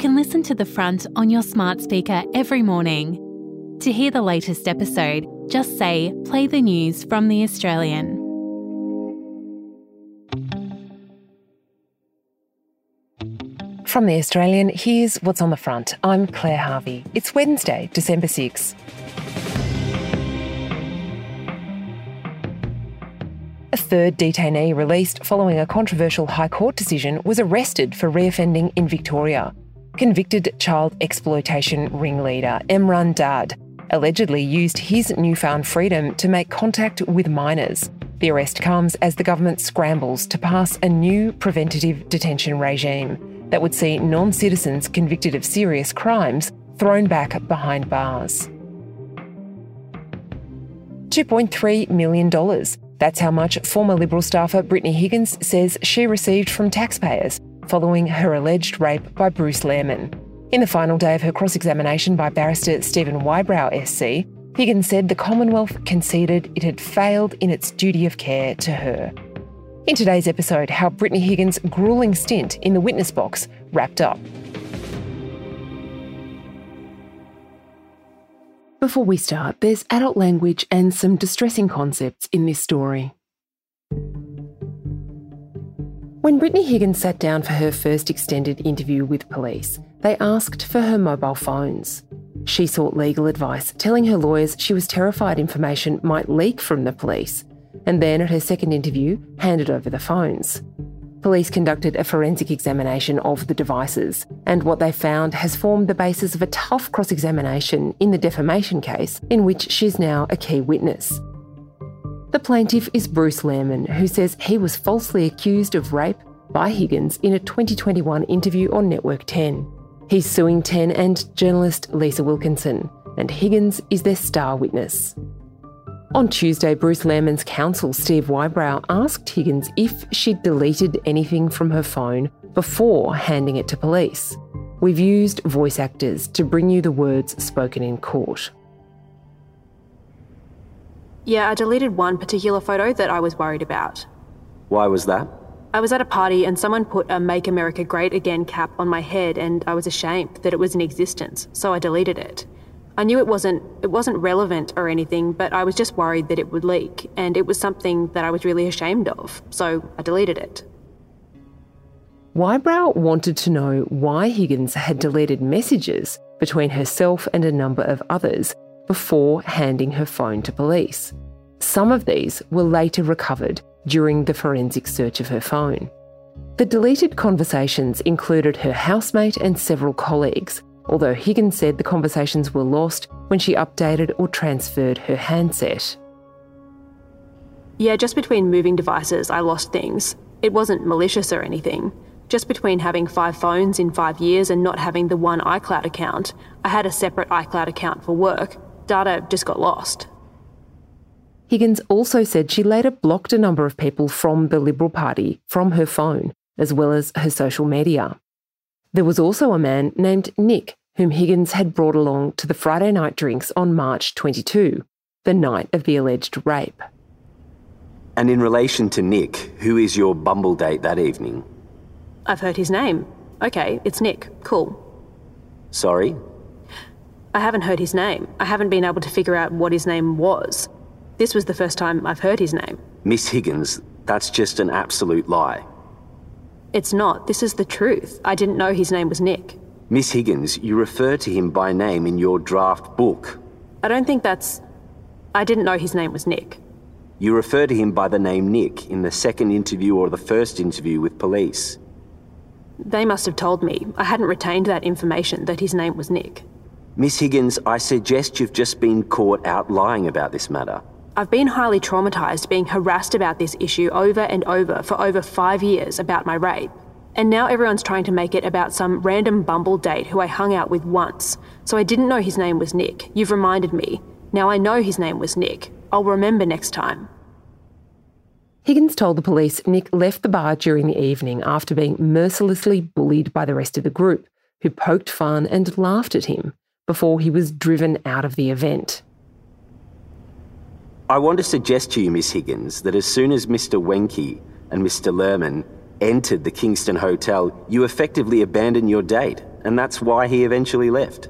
can listen to The Front on your smart speaker every morning. To hear the latest episode, just say, Play the news from The Australian. From The Australian, here's what's on the front. I'm Claire Harvey. It's Wednesday, December 6. A third detainee released following a controversial High Court decision was arrested for reoffending in Victoria. Convicted child exploitation ringleader Emran Dad allegedly used his newfound freedom to make contact with minors. The arrest comes as the government scrambles to pass a new preventative detention regime that would see non citizens convicted of serious crimes thrown back behind bars. $2.3 million. That's how much former Liberal staffer Brittany Higgins says she received from taxpayers following her alleged rape by Bruce Lehrmann. In the final day of her cross examination by barrister Stephen Whybrow SC, Higgins said the Commonwealth conceded it had failed in its duty of care to her. In today's episode, how Brittany Higgins' grueling stint in the witness box wrapped up. Before we start, there's adult language and some distressing concepts in this story. When Brittany Higgins sat down for her first extended interview with police, they asked for her mobile phones. She sought legal advice, telling her lawyers she was terrified information might leak from the police and then at her second interview, handed over the phones. Police conducted a forensic examination of the devices, and what they found has formed the basis of a tough cross examination in the defamation case, in which she's now a key witness. The plaintiff is Bruce Lehrmann, who says he was falsely accused of rape by Higgins in a 2021 interview on Network 10. He's suing 10 and journalist Lisa Wilkinson, and Higgins is their star witness. On Tuesday, Bruce Lehrmann's counsel, Steve Whybrow, asked Higgins if she'd deleted anything from her phone before handing it to police. We've used voice actors to bring you the words spoken in court. Yeah, I deleted one particular photo that I was worried about. Why was that? I was at a party and someone put a Make America Great Again cap on my head, and I was ashamed that it was in existence, so I deleted it. I knew it wasn't it wasn't relevant or anything, but I was just worried that it would leak, and it was something that I was really ashamed of, so I deleted it. Whybrow wanted to know why Higgins had deleted messages between herself and a number of others before handing her phone to police. Some of these were later recovered during the forensic search of her phone. The deleted conversations included her housemate and several colleagues, although Higgins said the conversations were lost when she updated or transferred her handset. Yeah, just between moving devices, I lost things. It wasn't malicious or anything. Just between having five phones in five years and not having the one iCloud account, I had a separate iCloud account for work. Data just got lost. Higgins also said she later blocked a number of people from the Liberal Party from her phone, as well as her social media. There was also a man named Nick whom Higgins had brought along to the Friday night drinks on March 22, the night of the alleged rape. And in relation to Nick, who is your bumble date that evening? I've heard his name. Okay, it's Nick. Cool. Sorry? I haven't heard his name. I haven't been able to figure out what his name was. This was the first time I've heard his name. Miss Higgins, that's just an absolute lie. It's not. This is the truth. I didn't know his name was Nick. Miss Higgins, you refer to him by name in your draft book. I don't think that's. I didn't know his name was Nick. You refer to him by the name Nick in the second interview or the first interview with police. They must have told me. I hadn't retained that information that his name was Nick. Miss Higgins, I suggest you've just been caught out lying about this matter. I've been highly traumatised being harassed about this issue over and over for over five years about my rape. And now everyone's trying to make it about some random bumble date who I hung out with once. So I didn't know his name was Nick. You've reminded me. Now I know his name was Nick. I'll remember next time. Higgins told the police Nick left the bar during the evening after being mercilessly bullied by the rest of the group, who poked fun and laughed at him before he was driven out of the event. I want to suggest to you, Miss Higgins, that as soon as Mr. Wenke and Mr. Lehrmann entered the Kingston Hotel, you effectively abandoned your date. and that's why he eventually left.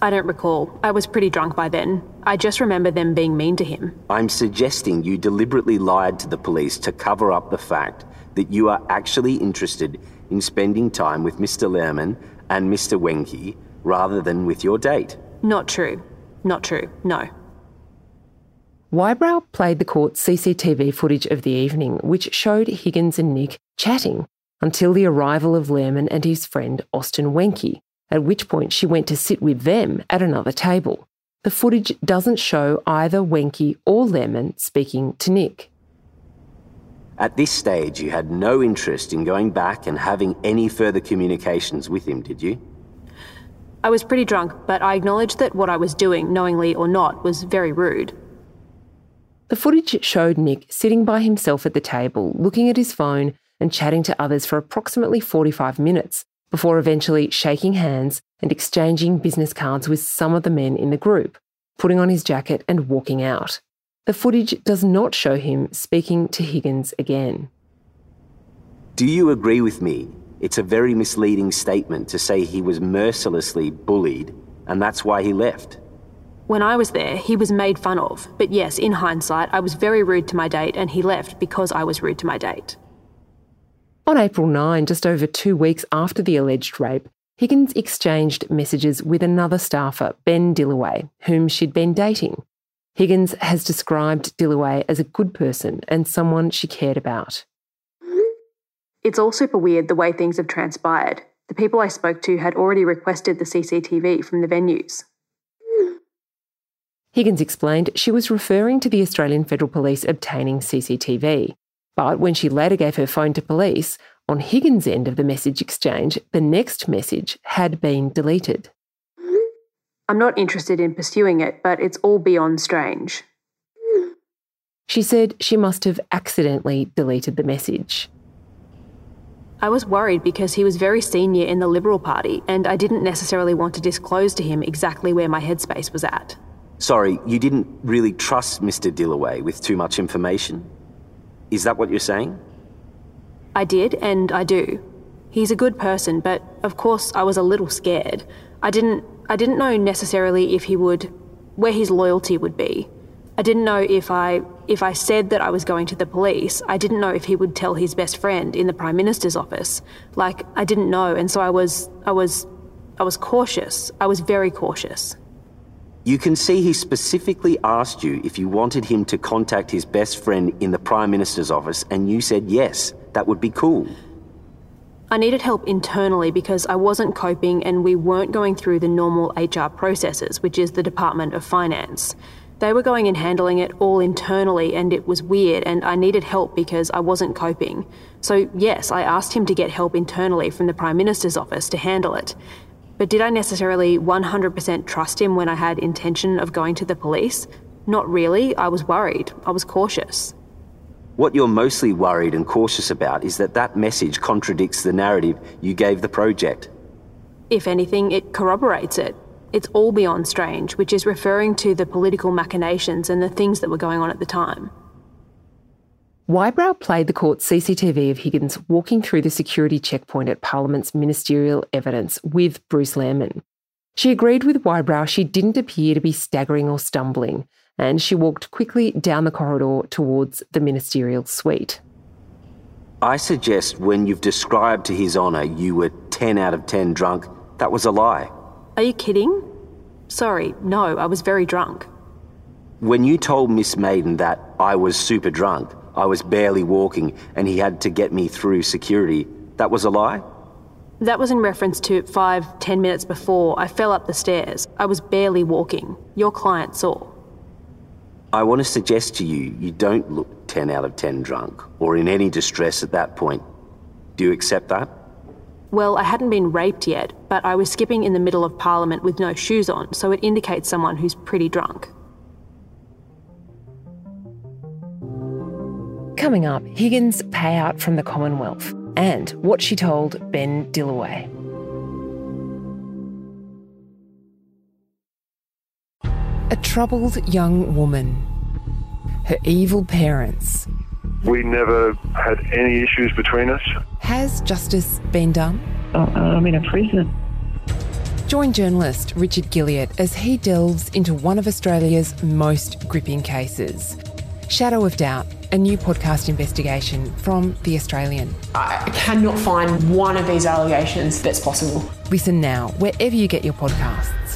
I don't recall. I was pretty drunk by then. I just remember them being mean to him. I'm suggesting you deliberately lied to the police to cover up the fact that you are actually interested in spending time with Mr. Lehrmann and Mr. Wenke rather than with your date. Not true. Not true. No. Whybrow played the court CCTV footage of the evening, which showed Higgins and Nick chatting until the arrival of Lehrmann and his friend Austin Wenke, at which point she went to sit with them at another table. The footage doesn't show either Wenke or Lehrmann speaking to Nick. At this stage, you had no interest in going back and having any further communications with him, did you? I was pretty drunk, but I acknowledged that what I was doing, knowingly or not, was very rude. The footage showed Nick sitting by himself at the table, looking at his phone and chatting to others for approximately 45 minutes, before eventually shaking hands and exchanging business cards with some of the men in the group, putting on his jacket and walking out. The footage does not show him speaking to Higgins again. Do you agree with me? It's a very misleading statement to say he was mercilessly bullied and that's why he left. When I was there, he was made fun of. But yes, in hindsight, I was very rude to my date and he left because I was rude to my date. On April 9, just over two weeks after the alleged rape, Higgins exchanged messages with another staffer, Ben Dillaway, whom she'd been dating. Higgins has described Dillaway as a good person and someone she cared about. It's all super weird the way things have transpired. The people I spoke to had already requested the CCTV from the venues. Higgins explained she was referring to the Australian Federal Police obtaining CCTV. But when she later gave her phone to police, on Higgins' end of the message exchange, the next message had been deleted. I'm not interested in pursuing it, but it's all beyond strange. She said she must have accidentally deleted the message. I was worried because he was very senior in the Liberal Party, and I didn't necessarily want to disclose to him exactly where my headspace was at. Sorry, you didn't really trust Mr. Dillaway with too much information? Is that what you're saying? I did, and I do. He's a good person, but of course I was a little scared. I didn't I didn't know necessarily if he would where his loyalty would be. I didn't know if I if I said that I was going to the police, I didn't know if he would tell his best friend in the Prime Minister's office. Like I didn't know, and so I was I was I was cautious. I was very cautious. You can see he specifically asked you if you wanted him to contact his best friend in the Prime Minister's office, and you said yes, that would be cool. I needed help internally because I wasn't coping and we weren't going through the normal HR processes, which is the Department of Finance. They were going and handling it all internally, and it was weird, and I needed help because I wasn't coping. So, yes, I asked him to get help internally from the Prime Minister's office to handle it. But did I necessarily 100% trust him when I had intention of going to the police? Not really. I was worried. I was cautious. What you're mostly worried and cautious about is that that message contradicts the narrative you gave the project. If anything, it corroborates it. It's all beyond strange, which is referring to the political machinations and the things that were going on at the time. Whybrow played the court CCTV of Higgins walking through the security checkpoint at Parliament's ministerial evidence with Bruce Lehrmann. She agreed with Whybrow she didn't appear to be staggering or stumbling, and she walked quickly down the corridor towards the ministerial suite. I suggest when you've described to His Honour you were 10 out of 10 drunk, that was a lie. Are you kidding? Sorry, no, I was very drunk. When you told Miss Maiden that I was super drunk, I was barely walking and he had to get me through security. That was a lie? That was in reference to five, ten minutes before I fell up the stairs. I was barely walking. Your client saw. I want to suggest to you you don't look 10 out of 10 drunk or in any distress at that point. Do you accept that? Well, I hadn't been raped yet, but I was skipping in the middle of Parliament with no shoes on, so it indicates someone who's pretty drunk. Coming up, Higgins' payout from the Commonwealth and what she told Ben Dillaway. A troubled young woman. Her evil parents. We never had any issues between us. Has justice been done? Oh, I'm in a prison. Join journalist Richard Guilliatt as he delves into one of Australia's most gripping cases Shadow of Doubt, a new podcast investigation from The Australian. I cannot find one of these allegations that's possible. Listen now, wherever you get your podcasts.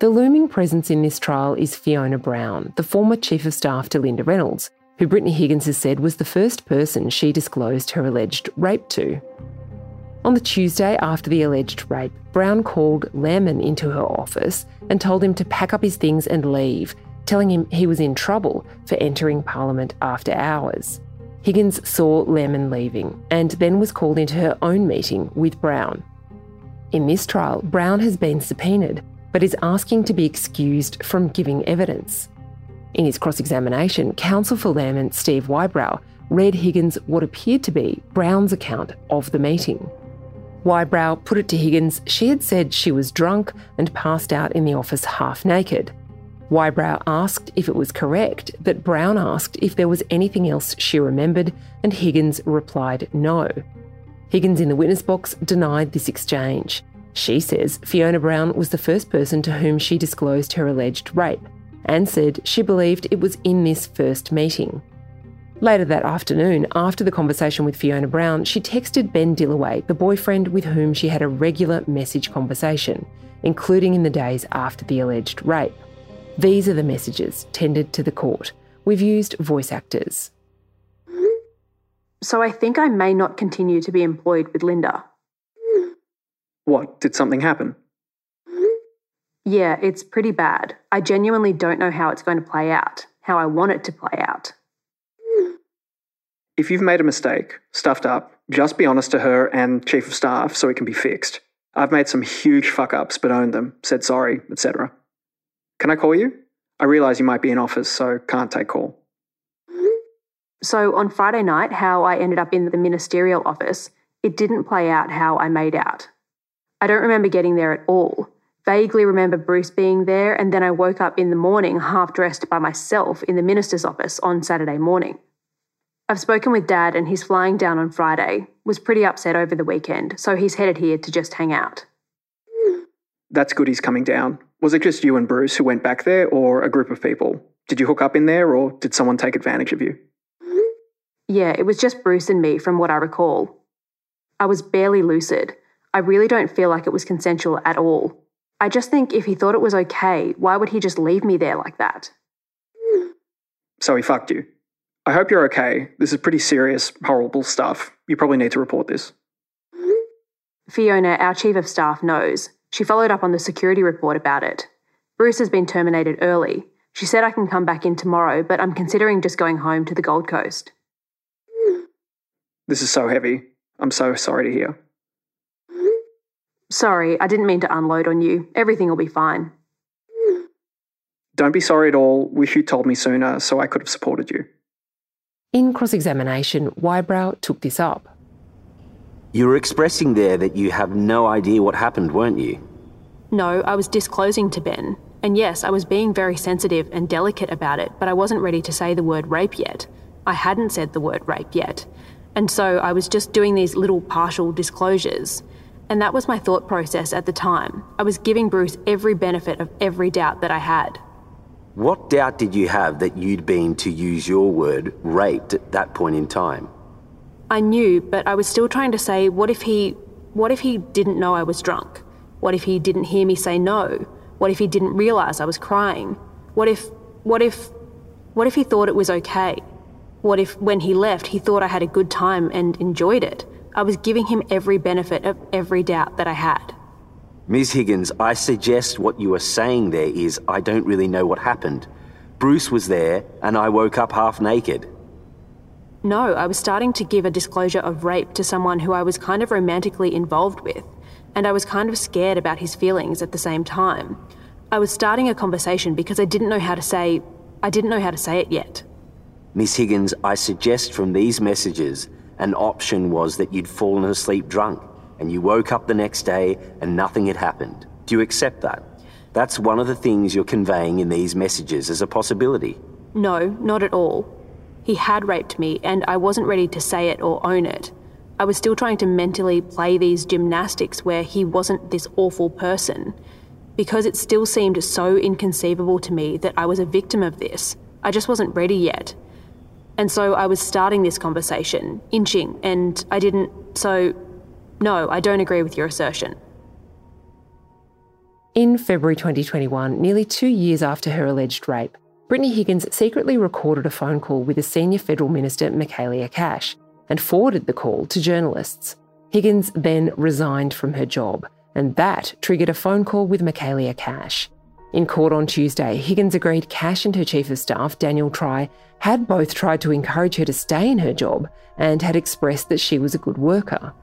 The looming presence in this trial is Fiona Brown, the former Chief of Staff to Linda Reynolds, who Brittany Higgins has said was the first person she disclosed her alleged rape to. On the Tuesday after the alleged rape, Brown called Lehrmann into her office and told him to pack up his things and leave, telling him he was in trouble for entering Parliament after hours. Higgins saw Lehrmann leaving and then was called into her own meeting with Brown. In this trial, Brown has been subpoenaed but is asking to be excused from giving evidence. In his cross examination, counsel for Lehrmann Steve Whybrow, read Higgins what appeared to be Brown's account of the meeting. Whybrow put it to Higgins she had said she was drunk and passed out in the office half naked. Whybrow asked if it was correct, but Brown asked if there was anything else she remembered, and Higgins replied no. Higgins in the witness box denied this exchange. She says Fiona Brown was the first person to whom she disclosed her alleged rape and said she believed it was in this first meeting. Later that afternoon, after the conversation with Fiona Brown, she texted Ben Dillaway, the boyfriend with whom she had a regular message conversation, including in the days after the alleged rape. These are the messages tendered to the court. We've used voice actors. So I think I may not continue to be employed with Linda. What, did something happen? Hmm? Yeah, it's pretty bad. I genuinely don't know how it's going to play out, how I want it to play out. If you've made a mistake, stuffed up, just be honest to her and Chief of Staff so it can be fixed. I've made some huge fuck ups but owned them, said sorry, etc. Can I call you? I realise you might be in office, so can't take call. So on Friday night, how I ended up in the ministerial office, it didn't play out how I made out. I don't remember getting there at all. Vaguely remember Bruce being there, and then I woke up in the morning half dressed by myself in the minister's office on Saturday morning. I've spoken with Dad, and he's flying down on Friday. Was pretty upset over the weekend, so he's headed here to just hang out. That's good he's coming down. Was it just you and Bruce who went back there, or a group of people? Did you hook up in there, or did someone take advantage of you? Yeah, it was just Bruce and me, from what I recall. I was barely lucid. I really don't feel like it was consensual at all. I just think if he thought it was okay, why would he just leave me there like that? So he fucked you. I hope you're okay. This is pretty serious, horrible stuff. You probably need to report this. Fiona, our chief of staff, knows. She followed up on the security report about it. Bruce has been terminated early. She said I can come back in tomorrow, but I'm considering just going home to the Gold Coast. This is so heavy. I'm so sorry to hear. Sorry, I didn't mean to unload on you. Everything will be fine. Don't be sorry at all. Wish you told me sooner so I could have supported you. In cross examination, Whybrow took this up. You were expressing there that you have no idea what happened, weren't you? No, I was disclosing to Ben. And yes, I was being very sensitive and delicate about it, but I wasn't ready to say the word rape yet. I hadn't said the word rape yet. And so I was just doing these little partial disclosures. And that was my thought process at the time. I was giving Bruce every benefit of every doubt that I had. What doubt did you have that you'd been, to use your word, raped at that point in time? I knew, but I was still trying to say, what if he. What if he didn't know I was drunk? What if he didn't hear me say no? What if he didn't realise I was crying? What if. What if. What if he thought it was okay? What if, when he left, he thought I had a good time and enjoyed it? I was giving him every benefit of every doubt that I had. Ms. Higgins, I suggest what you are saying there is I don't really know what happened. Bruce was there, and I woke up half naked. No, I was starting to give a disclosure of rape to someone who I was kind of romantically involved with, and I was kind of scared about his feelings at the same time. I was starting a conversation because I didn't know how to say, I didn't know how to say it yet. Miss Higgins, I suggest from these messages an option was that you'd fallen asleep drunk and you woke up the next day and nothing had happened. Do you accept that? That's one of the things you're conveying in these messages as a possibility. No, not at all. He had raped me, and I wasn't ready to say it or own it. I was still trying to mentally play these gymnastics where he wasn't this awful person. Because it still seemed so inconceivable to me that I was a victim of this, I just wasn't ready yet. And so I was starting this conversation, inching, and I didn't. So, no, I don't agree with your assertion. In February 2021, nearly two years after her alleged rape, Brittany Higgins secretly recorded a phone call with a senior federal minister, Michaelia Cash, and forwarded the call to journalists. Higgins then resigned from her job, and that triggered a phone call with Michaelia Cash. In court on Tuesday, Higgins agreed Cash and her chief of staff, Daniel Try, had both tried to encourage her to stay in her job and had expressed that she was a good worker.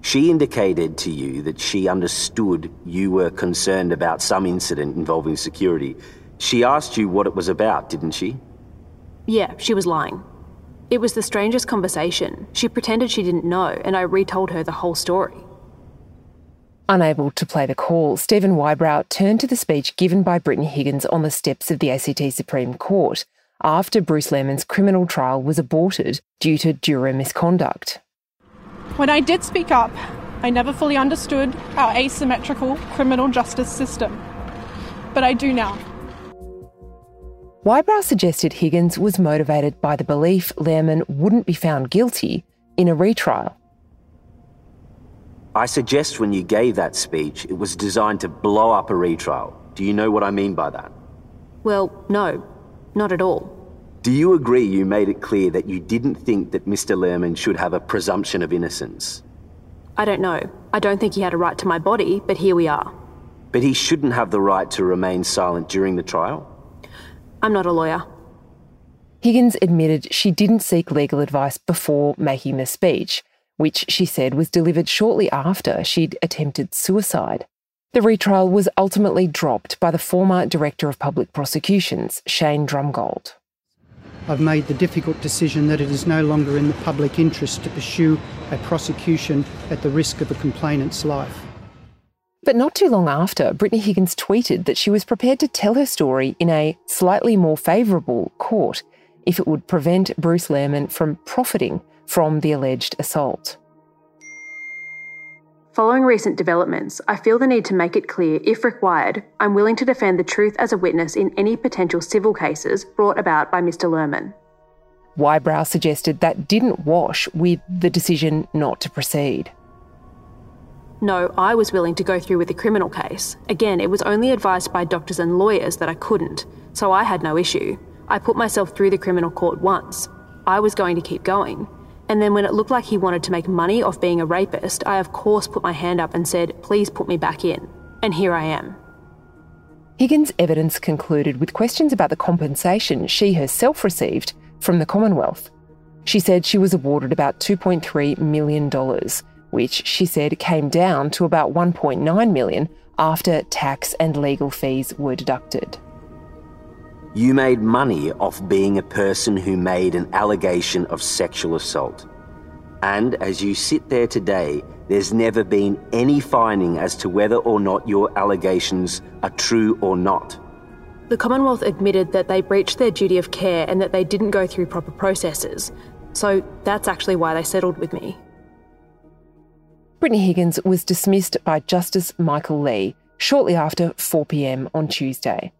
She indicated to you that she understood you were concerned about some incident involving security. She asked you what it was about, didn't she? Yeah, she was lying. It was the strangest conversation. She pretended she didn't know, and I retold her the whole story. Unable to play the call, Stephen Whybrow turned to the speech given by Brittany Higgins on the steps of the ACT Supreme Court after Bruce Lehrmann's criminal trial was aborted due to juror misconduct. When I did speak up, I never fully understood our asymmetrical criminal justice system. But I do now. Whybrow suggested Higgins was motivated by the belief Lehrmann wouldn't be found guilty in a retrial. I suggest when you gave that speech, it was designed to blow up a retrial. Do you know what I mean by that? Well, no, not at all. Do you agree you made it clear that you didn't think that Mr. Lehrmann should have a presumption of innocence? I don't know. I don't think he had a right to my body, but here we are. But he shouldn't have the right to remain silent during the trial? I'm not a lawyer. Higgins admitted she didn't seek legal advice before making the speech, which she said was delivered shortly after she'd attempted suicide. The retrial was ultimately dropped by the former Director of Public Prosecutions, Shane Drumgold. I've made the difficult decision that it is no longer in the public interest to pursue a prosecution at the risk of a complainant's life. But not too long after, Brittany Higgins tweeted that she was prepared to tell her story in a slightly more favourable court if it would prevent Bruce Lehrmann from profiting from the alleged assault. Following recent developments, I feel the need to make it clear, if required, I'm willing to defend the truth as a witness in any potential civil cases brought about by Mr. Lehrmann. Whybrow suggested that didn't wash with the decision not to proceed. No, I was willing to go through with the criminal case. Again, it was only advised by doctors and lawyers that I couldn't, so I had no issue. I put myself through the criminal court once. I was going to keep going. And then when it looked like he wanted to make money off being a rapist, I of course put my hand up and said, please put me back in. And here I am. Higgins' evidence concluded with questions about the compensation she herself received from the Commonwealth. She said she was awarded about $2.3 million, which she said came down to about 1.9 million after tax and legal fees were deducted. You made money off being a person who made an allegation of sexual assault. And as you sit there today, there's never been any finding as to whether or not your allegations are true or not. The Commonwealth admitted that they breached their duty of care and that they didn't go through proper processes. So that's actually why they settled with me. Brittany Higgins was dismissed by Justice Michael Lee shortly after 4 pm on Tuesday.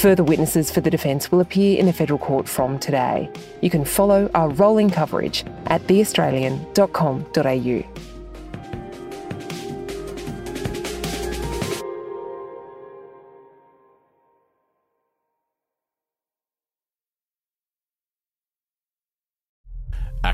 Further witnesses for the defence will appear in the federal court from today. You can follow our rolling coverage at theaustralian.com.au.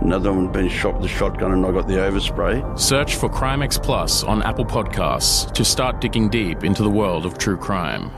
Another one been shot with a shotgun and I got the overspray. Search for Crime X Plus on Apple Podcasts to start digging deep into the world of true crime.